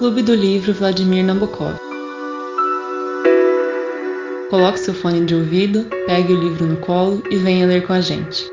Clube do Livro Vladimir Nabokov. Coloque seu fone de ouvido, pegue o livro no colo e venha ler com a gente.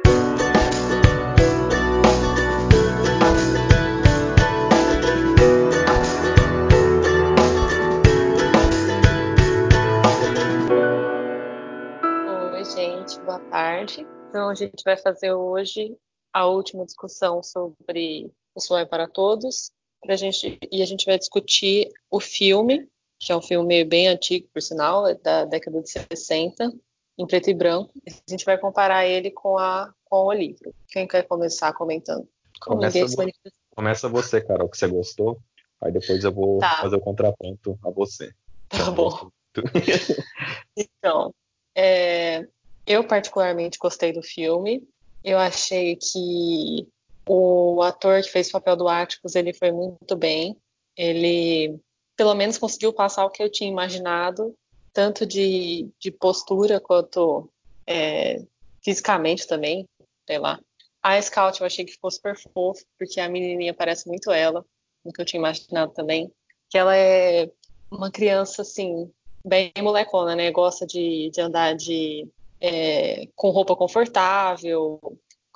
Oi, gente, boa tarde. Então, a gente vai fazer hoje a última discussão sobre O Sol é para Todos, pra gente, e a gente vai discutir o filme, que é um filme bem antigo, por sinal, é da década de 60, em preto e branco. A gente vai comparar ele com, a, com o livro. Quem quer começar comentando? Como Começa, ninguém se vo- manifestou. começa você, Carol, que você gostou. Aí depois eu vou Tá. fazer o contraponto a você. Tá bom. Então, é, eu particularmente gostei do filme. Eu achei que o ator que fez o papel do Atticus, ele foi muito bem. Ele, pelo menos, conseguiu passar o que eu tinha imaginado, tanto de, de postura quanto é, fisicamente também, sei lá. A Scout eu achei que ficou super fofo, porque a menininha parece muito ela, o que eu tinha imaginado também. Que ela é uma criança, assim, bem molecona, né? Gosta de, de andar de, é, com roupa confortável,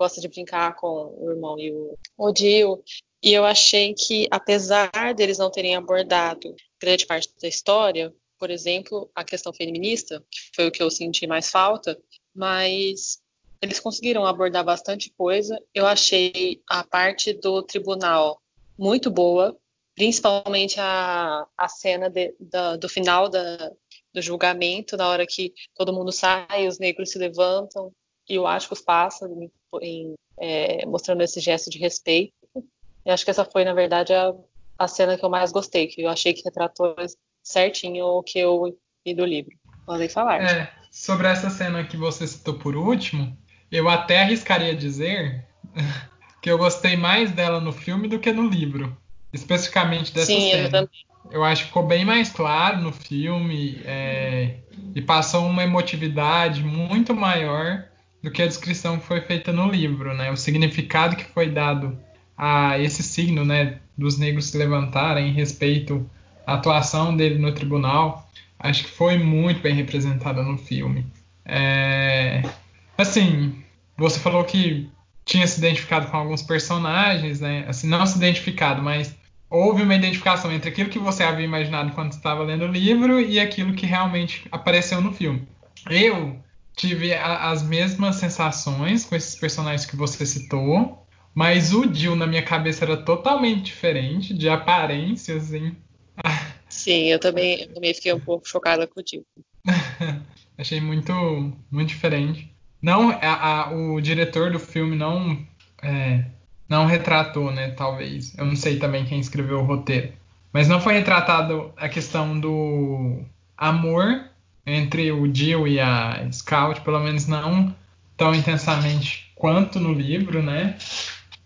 gosta de brincar com o irmão e o Odil. E eu achei que, apesar deles não terem abordado grande parte da história, por exemplo, a questão feminista, que foi o que eu senti mais falta, mas eles conseguiram abordar bastante coisa. Eu achei a parte do tribunal muito boa, principalmente a, a cena de- da- do final da, do julgamento, na hora que todo mundo sai, os negros se levantam e o Atticus passa, em- é, mostrando esse gesto de respeito. Eu acho que essa foi, na verdade, a, a cena que eu mais gostei, que eu achei que retratou certinho o que eu li do livro. Podem falar. É, sobre essa cena que você citou por último, eu até arriscaria dizer que eu gostei mais dela no filme do que no livro. Especificamente dessa Sim, eu cena. também. Eu acho que ficou bem mais claro no filme é, e passou uma emotividade muito maior do que a descrição que foi feita no livro, né? O significado que foi dado a esse signo, né, dos negros se levantarem em respeito à atuação dele no tribunal, acho que foi muito bem representada no filme. É, assim, você falou que tinha se identificado com alguns personagens, né? Assim, não se identificado, mas houve uma identificação entre aquilo que você havia imaginado quando estava lendo o livro e aquilo que realmente apareceu no filme. Eu tive a- as mesmas sensações com esses personagens que você citou, mas o Jill na minha cabeça era totalmente diferente, de aparência, assim. Sim, eu também, eu também fiquei um pouco chocada com o Dio. Achei muito, muito diferente. Não, a- a- o diretor do filme não, é, não retratou, né? Talvez. Eu não sei também quem escreveu o roteiro. Mas não foi retratado a questão do amor entre o Jill e a Scout, pelo menos não tão intensamente quanto no livro, né?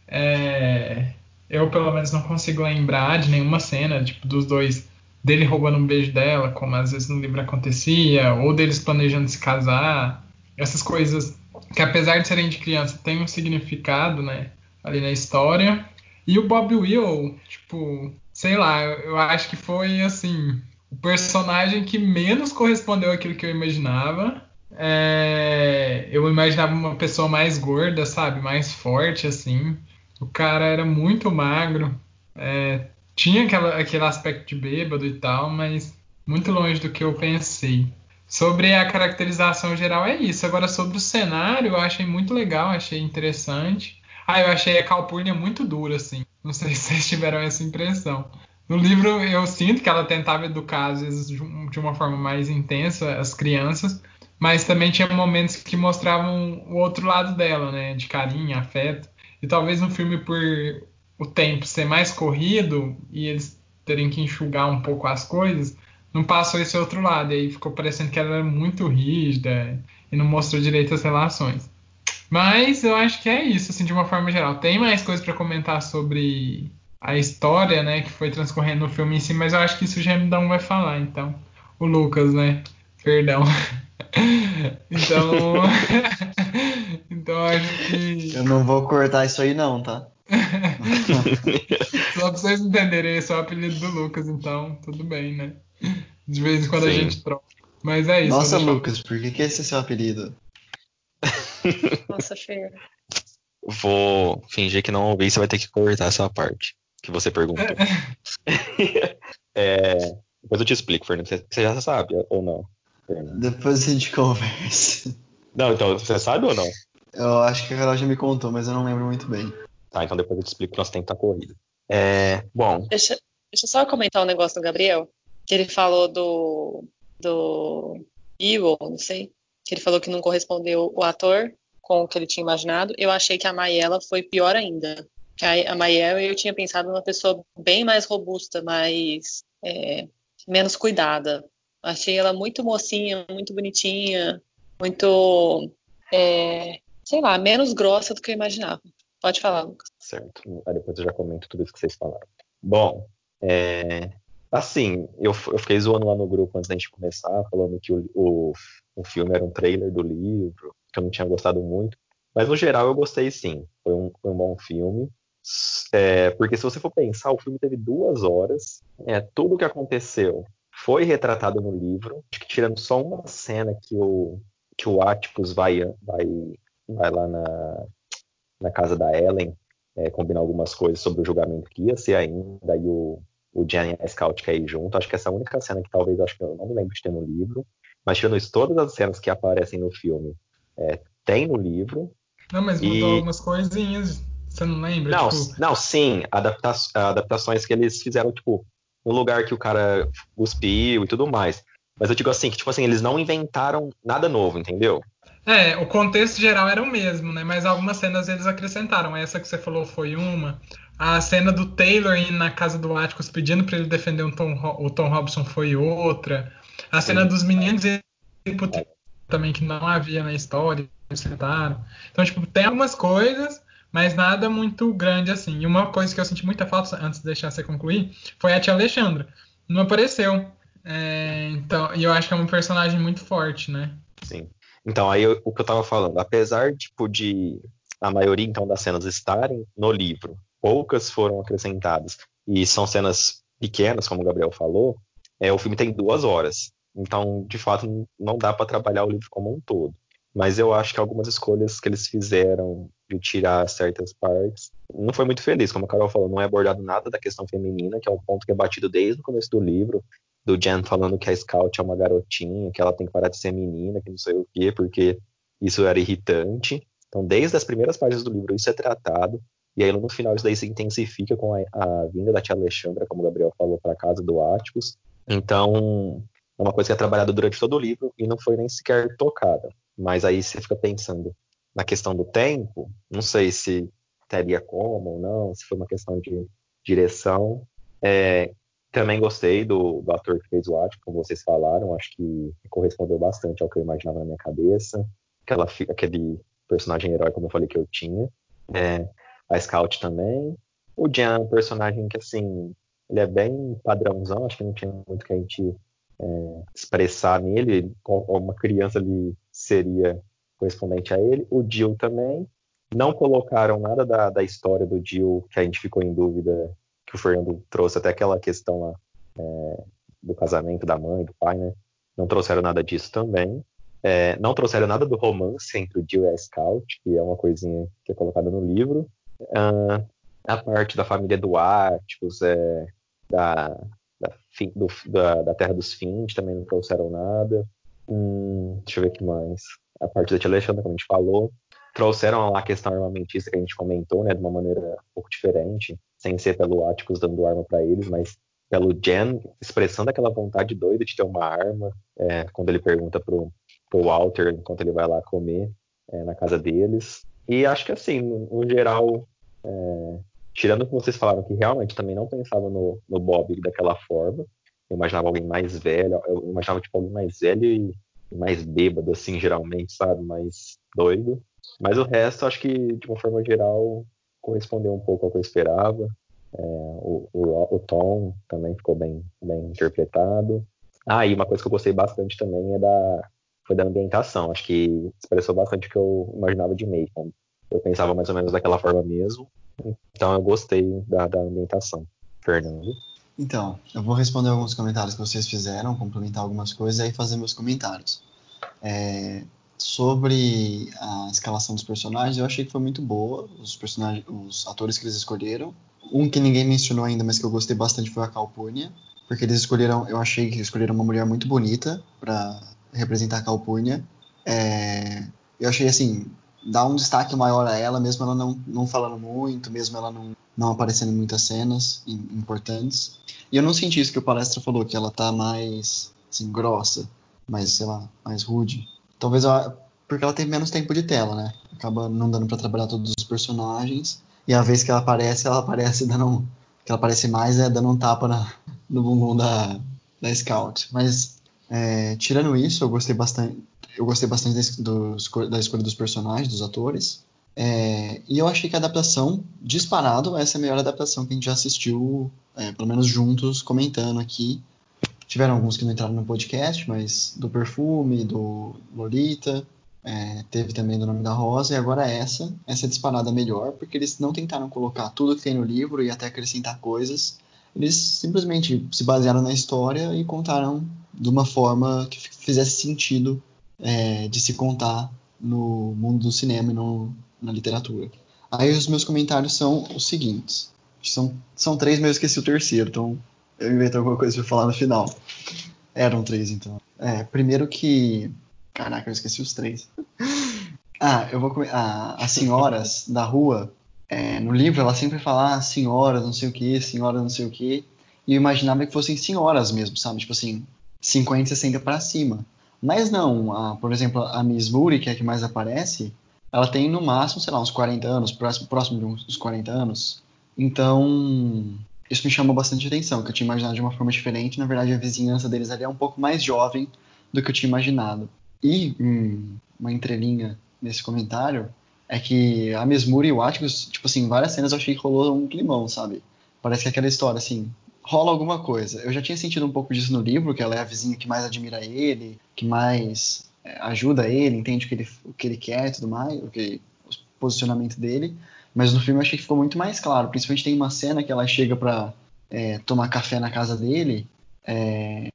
É, eu pelo menos não consigo lembrar de nenhuma cena, tipo, dos dois dele roubando um beijo dela, como às vezes no livro acontecia, ou deles planejando se casar, essas coisas que apesar de serem de criança têm um significado, né, ali na história. E o Bob Will, tipo, sei lá, eu, acho que foi assim, o personagem que menos correspondeu àquilo que eu imaginava. É, eu imaginava uma pessoa mais gorda, sabe, mais forte assim. O cara era muito magro, é, tinha aquela, aquele aspecto de bêbado e tal, mas muito longe do que eu pensei. Sobre a caracterização geral é isso. Agora sobre o cenário, eu achei muito legal, achei interessante. Ah, eu achei a Calpurnia muito dura, assim. Não sei se vocês tiveram essa impressão. No livro eu sinto que ela tentava educar, às vezes, de um- uma forma mais intensa as crianças, mas também tinha momentos que mostravam o outro lado dela, né? De carinho, afeto. E talvez no filme, por o tempo ser mais corrido e eles terem que enxugar um pouco as coisas, não passou esse outro lado. E aí ficou parecendo que ela era muito rígida e não mostrou direito as relações. Mas eu acho que é isso, assim, de uma forma geral. Tem mais coisas para comentar sobre a história, né, que foi transcorrendo no filme em si, mas eu acho que isso o Gemidão vai falar, então. O Lucas, né? Perdão. Então. então eu acho que. Eu não vou cortar isso aí não, tá? Só pra vocês entenderem, esse é o apelido do Lucas, então tudo bem, né? De vez em quando a Sim. gente troca. Mas é isso. Nossa, deixar- Lucas, por que, que esse é seu apelido? Nossa, Fer. Vou fingir que não ouvi, você vai ter que cortar essa parte que você perguntou. É, depois eu te explico, Fernando. Você, você já sabe ou não? Fernando? Depois a gente conversa. Não, então você sabe ou não? Eu acho que a Carol já me contou, mas eu não lembro muito bem. Tá, então depois eu te explico que nosso tempo tá corrido. É, bom, Deixa, deixa eu só comentar um negócio do Gabriel. Que ele falou do. do. Evil, não sei. Que ele falou que não correspondeu o ator com o que ele tinha imaginado. Eu achei que a Maiela foi pior ainda. Que a, a eu tinha pensado numa pessoa bem mais robusta, mais. é, menos cuidada. Achei ela muito mocinha, muito bonitinha, muito. é, sei lá, menos grossa do que eu imaginava. Pode falar, Lucas. certo. Aí depois eu já comento tudo isso que vocês falaram. Bom, é, assim, eu, eu fiquei zoando lá no grupo antes da gente começar, falando que o, o, o filme era um trailer do livro, que eu não tinha gostado muito. Mas no geral eu gostei sim. Foi um, foi um bom filme. É, porque se você for pensar, o filme teve duas horas. É, tudo o que aconteceu foi retratado no livro. Acho que tirando só uma cena que o, que o Atticus vai, vai, vai lá na, na casa da Ellen é, combinar algumas coisas sobre o julgamento que ia ser ainda, e o, o e a Scout quer ir junto. Acho que essa é a única cena que talvez eu acho que eu não me lembro de ter no livro. Mas tirando isso, todas as cenas que aparecem no filme é, tem no livro. Não, mas mudou E- algumas coisinhas. Você não lembra? Não, Tipo, não, sim, adapta adaptações que eles fizeram, tipo, no lugar que o cara cuspiu e tudo mais. Mas eu digo assim, que tipo assim, eles não inventaram nada novo, entendeu? É, o contexto geral era o mesmo, né? Mas algumas cenas eles acrescentaram. Essa que você falou foi uma. A cena do Taylor indo na casa do Atticus pedindo pra ele defender o Tom, o Tom Robson foi outra. A cena Sim. dos meninos também que não havia na história, acrescentaram. Então, tipo, tem algumas coisas, mas nada muito grande assim. E uma coisa que eu senti muita falta, antes de deixar você concluir, foi a tia Alexandra. Não apareceu. É, então, e eu acho que é um personagem muito forte, né? Sim. Então, aí eu- o que eu tava falando, apesar, tipo, de a maioria, então, das cenas estarem no livro, poucas foram acrescentadas, e são cenas pequenas, como o Gabriel falou, é, o filme tem duas horas. Então, de fato, não dá para trabalhar o livro como um todo. Mas eu acho que algumas escolhas que eles fizeram de tirar certas partes não foi muito feliz. Como a Carol falou, não é abordado nada da questão feminina, que é um ponto que é batido desde o começo do livro, do Jen falando que a Scout é uma garotinha, que ela tem que parar de ser menina, que não sei o quê, porque isso era irritante. Então, desde as primeiras páginas do livro, isso é tratado. E aí, no final, isso daí se intensifica com a, a vinda da tia Alexandra, como o Gabriel falou, para casa do Atticus. Então, é uma coisa que é trabalhada durante todo o livro e não foi nem sequer tocada. Mas aí você fica pensando na questão do tempo, não sei se teria como ou não, se foi uma questão de direção. É, também gostei do, do ator que fez o Atticus, como vocês falaram, acho que correspondeu bastante ao que eu imaginava na minha cabeça. Aquela, aquele personagem herói, como eu falei, que eu tinha. É, a Scout também. O Jan é um personagem que, assim, ele é bem padrãozão, acho que não tinha muito que a gente é, expressar nele. Uma criança ali seria correspondente a ele. O Jill também. Não colocaram nada da, da história do Jill que a gente ficou em dúvida, que o Fernando trouxe, até aquela questão lá é, do casamento da mãe, do pai, né? Não trouxeram nada disso também. É, não trouxeram nada do romance entre o Jill e a Scout, que é uma coisinha que é colocada no livro. Ah, a parte da família do Atticus, é, da, da, da- da Terra dos Fins, também não trouxeram nada. Hum, deixa eu ver o que mais. A parte da Tia Alexandra, como a gente falou. Trouxeram lá a questão armamentista que a gente comentou, né, de uma maneira um pouco diferente, sem ser pelo Atticus dando arma para eles, mas pelo Jen expressando aquela vontade doida de ter uma arma, é, quando ele pergunta pro, pro Walter enquanto ele vai lá comer é, na casa deles. E acho que assim, no, no geral, é, tirando o que vocês falaram, que realmente também não pensava no, no Bob daquela forma, eu imaginava alguém mais velho, eu imaginava tipo alguém mais velho e mais bêbado, assim, geralmente, sabe? Mais doido. Mas o resto, acho que, de uma forma geral, correspondeu um pouco ao que eu esperava. É, o, o, o Tom também ficou bem, bem interpretado. Ah, e uma coisa que eu gostei bastante também é da, foi da ambientação. Acho que expressou bastante o que eu imaginava de Macon. Eu pensava mais ou menos daquela forma mesmo. Então eu gostei da, da ambientação. Fernando. Então, eu vou responder alguns comentários que vocês fizeram, complementar algumas coisas e aí fazer meus comentários. É, sobre a escalação dos personagens, eu achei que foi muito boa, os personagens, os atores que eles escolheram. Um que ninguém mencionou ainda, mas que eu gostei bastante foi a Calpurnia, porque eles escolheram, eu achei que escolheram uma mulher muito bonita para representar a Calpurnia. É, eu achei assim, dá um destaque maior a ela, mesmo ela não, não falando muito, mesmo ela não, não aparecendo muitas cenas importantes. E eu não senti isso que o palestra falou, que ela tá mais assim, grossa, mais, sei lá, mais rude. Talvez ela, porque ela tem menos tempo de tela, né? Acaba não dando para trabalhar todos os personagens. E a vez que ela aparece, ela aparece dando um, que ela aparece mais é dando um tapa na, no bumbum da, da Scout. Mas é, tirando isso, eu gostei bastante. Eu gostei bastante do, da escolha dos personagens, dos atores. É, e eu achei que a adaptação, disparado, essa é a melhor adaptação que a gente já assistiu, é, pelo menos juntos, comentando aqui. Tiveram alguns que não entraram no podcast, mas do Perfume, do Lolita, é, teve também do Nome da Rosa, e agora essa, essa é disparada melhor, porque eles não tentaram colocar tudo que tem no livro e até acrescentar coisas. Eles simplesmente se basearam na história e contaram de uma forma que fizesse sentido é, de se contar no mundo do cinema e no, na literatura. Aí os meus comentários são os seguintes. São, são três, mas eu esqueci o terceiro, então eu inventei alguma coisa para falar no final. Eram três, então. É, primeiro que. Caraca, eu esqueci os três. ah, eu vou comer. Ah, as senhoras da rua, é, no livro, ela sempre fala ah, senhoras, não sei o que, senhoras, não sei o que. E eu imaginava que fossem senhoras mesmo, sabe? Tipo assim, 50, 60 para cima. Mas não, a, por exemplo, a Miss Moody, que é a que mais aparece, ela tem no máximo, sei lá, uns 40 anos, próximo, próximo de uns 40 anos. Então, isso me chamou bastante atenção, que eu tinha imaginado de uma forma diferente. Na verdade, a vizinhança deles ali é um pouco mais jovem do que eu tinha imaginado. E hum, uma entrelinha nesse comentário é que a Moody e o Atticus, tipo assim, várias cenas eu achei que rolou um climão, sabe? Parece que é aquela história, assim, rola alguma coisa. Eu já tinha sentido um pouco disso no livro, que ela é a vizinha que mais admira ele, que mais ajuda ele, entende o que ele, o que ele quer e tudo mais, o, que, o posicionamento dele. Mas no filme eu achei que ficou muito mais claro. Principalmente tem uma cena que ela chega pra é, tomar café na casa dele, é,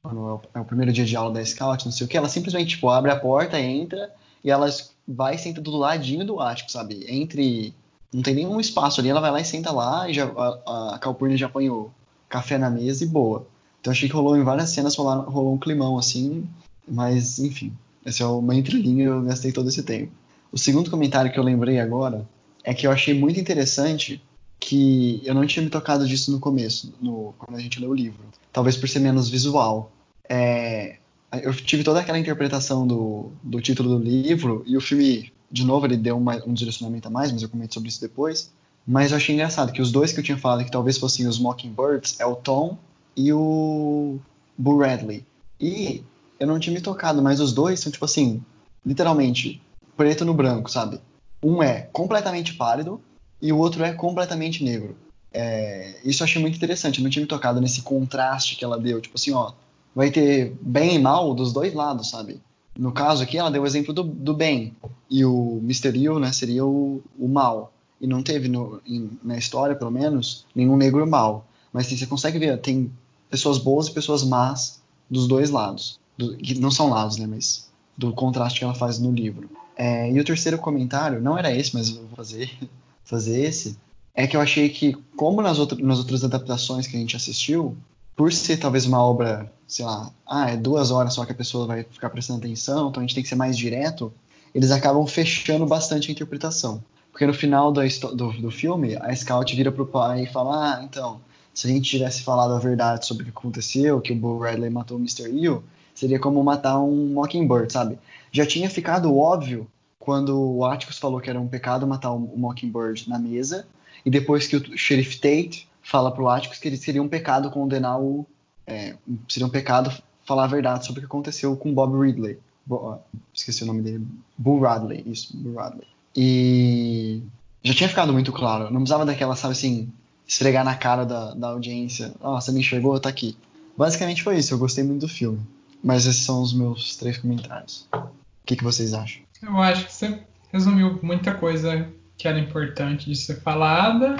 é, o primeiro dia de aula da Scout, não sei o que. Ela simplesmente tipo, abre a porta, entra e ela vai e senta do ladinho do ático, sabe? Entre. Não tem nenhum espaço ali, ela vai lá e senta lá e já, a, a Calpurnia já apanhou café na mesa e boa. Então achei que rolou em várias cenas, rolou, rolou um climão assim, mas enfim, essa é uma entrelinha eu gastei todo esse tempo. O segundo comentário que eu lembrei agora é que eu achei muito interessante que eu não tinha me tocado disso no começo, no, quando a gente leu o livro. Talvez por ser menos visual. É, eu tive toda aquela interpretação do, do título do livro e o filme, de novo, ele deu uma, um direcionamento a mais, mas eu comento sobre isso depois. Mas eu achei engraçado que os dois que eu tinha falado que talvez fossem os Mockingbirds é o Tom e o Boo Radley. E eu não tinha me tocado, mas os dois são tipo assim, literalmente, preto no branco, sabe? Um é completamente pálido e o outro é completamente negro. É, isso eu achei muito interessante, eu não tinha me tocado nesse contraste que ela deu. Tipo assim, ó, vai ter bem e mal dos dois lados, sabe? No caso aqui, ela deu o exemplo do, do bem, e o Mysterio, né, seria o, o mal e não teve no, em, na história, pelo menos, nenhum negro mal. Mas assim, você consegue ver, tem pessoas boas e pessoas más dos dois lados. Do, que não são lados, né? Mas do contraste que ela faz no livro. É, e o terceiro comentário, não era esse, mas vou fazer, fazer esse, é que eu achei que, como nas, outras nas outras adaptações que a gente assistiu, por ser talvez uma obra, sei lá, ah, é duas horas só que a pessoa vai ficar prestando atenção, então a gente tem que ser mais direto, eles acabam fechando bastante a interpretação. Porque no final do, do, do filme, a Scout vira pro pai e fala: Ah, então, se a gente tivesse falado a verdade sobre o que aconteceu, que o Bull Radley matou o Mr. Hill, seria como matar um Mockingbird, sabe? Já tinha ficado óbvio quando o Atticus falou que era um pecado matar um Mockingbird na mesa, e depois que o Sheriff Tate fala pro Atticus que seria um pecado condenar o. É, seria um pecado falar a verdade sobre o que aconteceu com Bob Ridley. Bo, esqueci o nome dele. Bull Radley, isso, Bull Radley. E já tinha ficado muito claro. Não precisava daquela, sabe assim, esfregar na cara da, da audiência. Ó, oh, você me enxergou, tá aqui. Basicamente foi isso. Eu gostei muito do filme. Mas esses são os meus três comentários. O que, que vocês acham? Eu acho que você resumiu muita coisa que era importante de ser falada.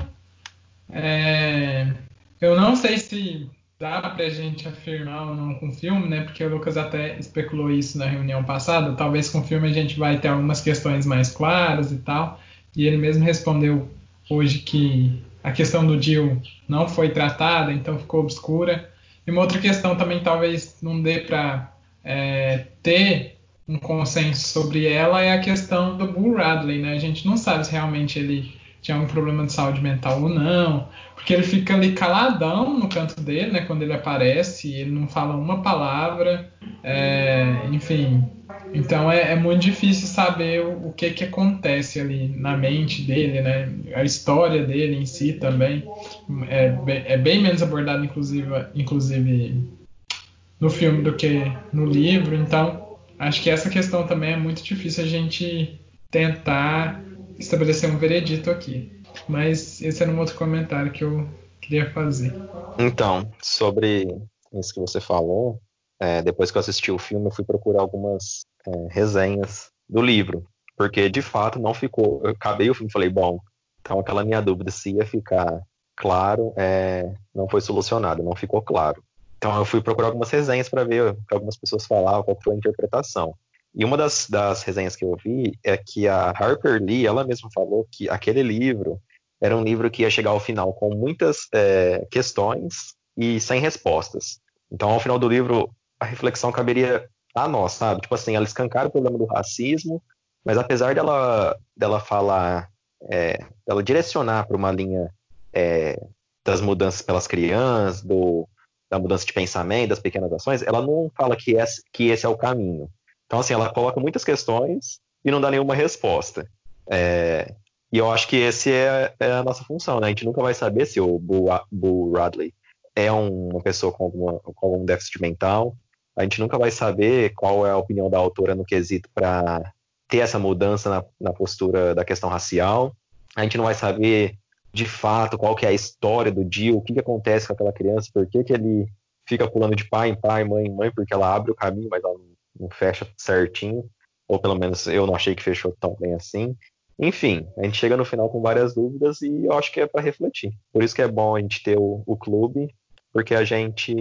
É, eu não sei se dá pra gente afirmar ou não com o filme, né? Porque o Lucas até especulou isso na reunião passada. Talvez com o filme a gente vai ter algumas questões mais claras e tal. E ele mesmo respondeu hoje que a questão do Jill não foi tratada, então ficou obscura. Uma outra questão também talvez não dê para é, ter um consenso sobre ela é a questão do Bull Radley, né? A gente não sabe se realmente ele tinha um problema de saúde mental ou não, porque ele fica ali caladão no canto dele, né? Quando ele aparece, ele não fala uma palavra, é, enfim. Então é, é, muito difícil saber o, o, que que acontece ali na mente dele, né? A história dele em si também é, é bem menos abordado, inclusive, inclusive no filme do que no livro. Então acho que essa questão também é muito difícil a gente tentar estabelecer um veredito aqui. Mas esse era um outro comentário que eu queria fazer. Então, sobre isso que você falou, é, depois que eu assisti o filme, eu fui procurar algumas é, resenhas do livro, porque de fato não ficou. Eu acabei o filme e falei, bom, então aquela minha dúvida se ia ficar claro, é, não foi solucionada, não ficou claro. Então eu fui procurar algumas resenhas para ver o que algumas pessoas falavam, qual foi a interpretação. E uma das, das resenhas que eu vi é que a Harper Lee, ela mesma falou que aquele livro era um livro que ia chegar ao final com muitas é, questões e sem respostas. Então, ao final do livro, a reflexão caberia a nós, sabe? Tipo assim, ela escancara o problema do racismo, mas apesar dela, dela falar, é, dela direcionar para uma linha é, das mudanças pelas crianças, do, da mudança de pensamento, das pequenas ações, ela não fala que esse, que esse é o caminho. Então, assim, ela coloca muitas questões e não dá nenhuma resposta. É, e eu acho que esse é, é, a nossa função, né? A gente nunca vai saber se o Bull, Radley é uma pessoa com, alguma, com algum déficit mental. A gente nunca vai saber qual é a opinião da autora no quesito para ter essa mudança na, na, postura da questão racial. A gente não vai saber de fato qual que é a história do Dio, o que, que acontece com aquela criança, por que, que ele fica pulando de pai em pai, mãe em mãe, porque ela abre o caminho, mas ela não fecha certinho, ou pelo menos eu não achei que fechou tão bem assim. Enfim, a gente chega no final com várias dúvidas e eu acho que é para refletir. Por isso que é bom a gente ter o, o clube, porque a gente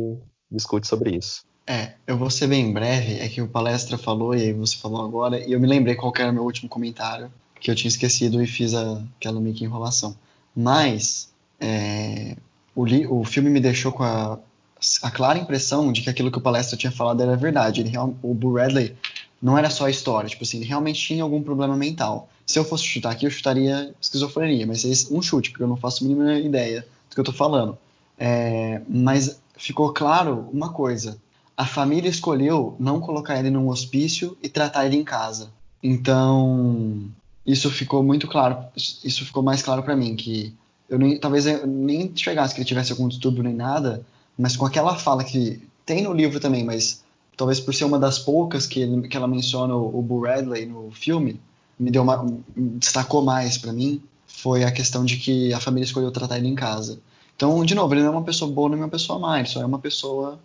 discute sobre isso. É, eu vou ser bem breve, é que o palestra falou e aí você falou agora, e eu me lembrei qual era o meu último comentário, que eu tinha esquecido e fiz a, aquela meio enrolação. Mas é, o, li, o filme me deixou com a, a clara impressão de que aquilo que o palestra tinha falado era verdade. Ele, o Boo Radley não era só a história, tipo assim, ele realmente tinha algum problema mental. Se eu fosse chutar aqui, eu chutaria esquizofrenia, mas é um chute, porque eu não faço a mínima ideia do que eu tô falando. É, mas ficou claro uma coisa: a família escolheu não colocar ele num hospício e tratar ele em casa. Então, isso ficou muito claro, isso ficou mais claro para mim, que eu nem, talvez eu nem chegasse que ele tivesse algum distúrbio nem nada, mas com aquela fala que tem no livro também, mas talvez por ser uma das poucas que, ele, que ela menciona o, o Radley no filme, me deu uma, destacou mais para mim, foi a questão de que a família escolheu tratar ele em casa. Então, de novo, ele não é uma pessoa boa nem uma pessoa má, ele só é uma pessoa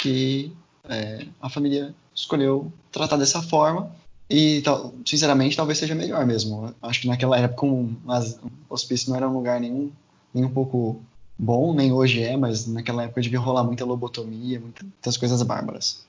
que é, a família escolheu tratar dessa forma e, sinceramente, talvez seja melhor mesmo. Acho que naquela época um, um hospício não era um lugar nenhum, nem um pouco bom, nem hoje é, mas naquela época devia rolar muita lobotomia, muitas coisas bárbaras.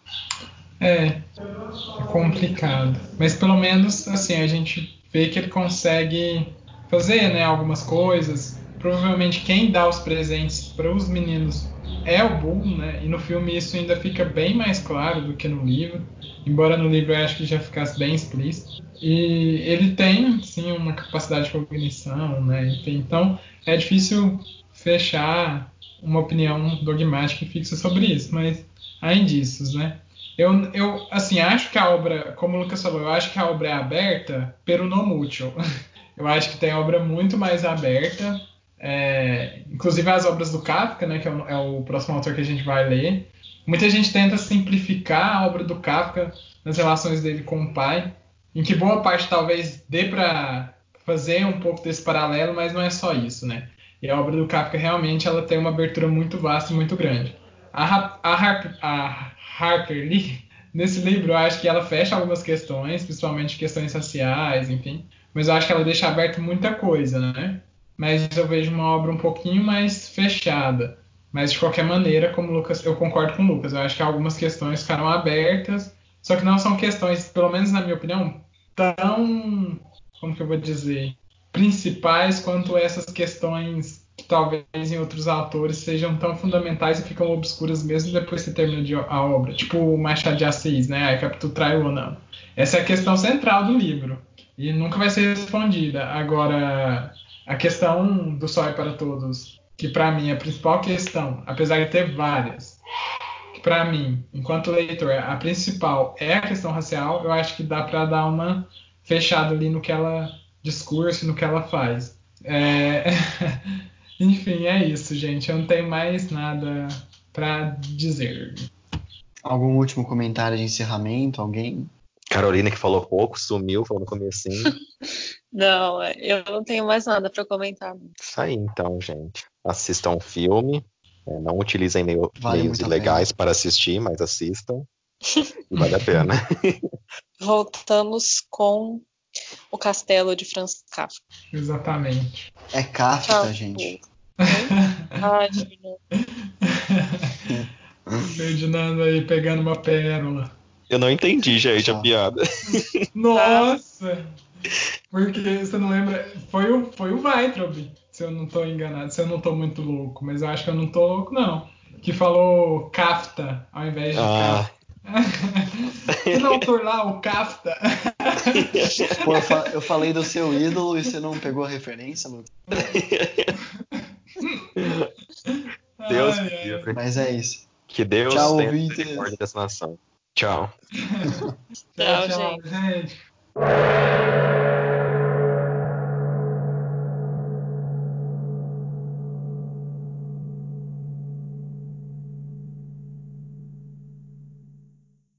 É, é complicado. Mas pelo menos, assim, a gente vê que ele consegue fazer, né, algumas coisas. Provavelmente quem dá os presentes para os meninos é o Bull, né? E no filme isso ainda fica bem mais claro do que no livro. Embora no livro eu acho que já ficasse bem explícito. E ele tem, sim, uma capacidade de cognição, né? Então é difícil fechar uma opinião dogmática e fixa sobre isso, mas há indícios, né? Eu, eu, assim, acho que a obra, como o Lucas falou, eu acho que a obra é aberta pelo não mútil. Eu acho que tem obra muito mais aberta, é, inclusive as obras do Kafka, né, que é o, é o, próximo autor que a gente vai ler. Muita gente tenta simplificar a obra do Kafka nas relações dele com o pai, em que boa parte talvez dê para fazer um pouco desse paralelo, mas não é só isso, né? E a obra do Kafka realmente ela tem uma abertura muito vasta e muito grande. A, a, Harp, a Harper Lee, nesse livro, eu acho que ela fecha algumas questões, principalmente questões raciais, enfim. mas eu acho que ela deixa aberto muita coisa, né? Mas eu vejo uma obra um pouquinho mais fechada. Mas de qualquer maneira, como Lucas, eu concordo com o Lucas. Eu acho que algumas questões ficaram abertas, só que não são questões, pelo menos na minha opinião, tão, como que eu vou dizer, principais quanto essas questões que talvez em outros autores sejam tão fundamentais e ficam obscuras mesmo depois que termina de, a obra. Tipo o Machado de Assis, né? A Capitu traiu ou não. Essa é a questão central do livro e nunca vai ser respondida. Agora, a questão do Sol é para Todos, que para mim é a principal questão, apesar de ter várias, que para mim, enquanto leitor, a principal é a questão racial, eu acho que dá para dar uma fechada ali no que ela discurso, no que ela faz. É... Enfim, é isso, gente. Eu não tenho mais nada para dizer. Algum último comentário de encerramento? Alguém? Carolina que falou pouco, sumiu, falou no comecinho. não, eu não tenho mais nada para comentar. Isso aí, então, gente. Assistam o filme. É, não utilizem meio, vale meios ilegais para assistir, mas assistam. vale a pena. Voltamos com o Castelo de Franz Kafka. Exatamente. É Kafka, gente. Ah, Ferdinando aí pegando uma pérola. Eu não entendi, gente, a piada. Nossa! Porque você não lembra. Foi o, foi o Weitraub, se eu não tô enganado, se eu não tô muito louco, mas eu acho que eu não tô louco, não. Que falou Kafta ao invés de ah. Kafta. Você não autor lá, o Kafta. Pô, eu falei do seu ídolo e você não pegou a referência, Lucas? Deus ai, ai. Mas é isso. Que Deus tchau, tenha misericórdia dessa nação. Tchau. tchau, tchau, gente. gente.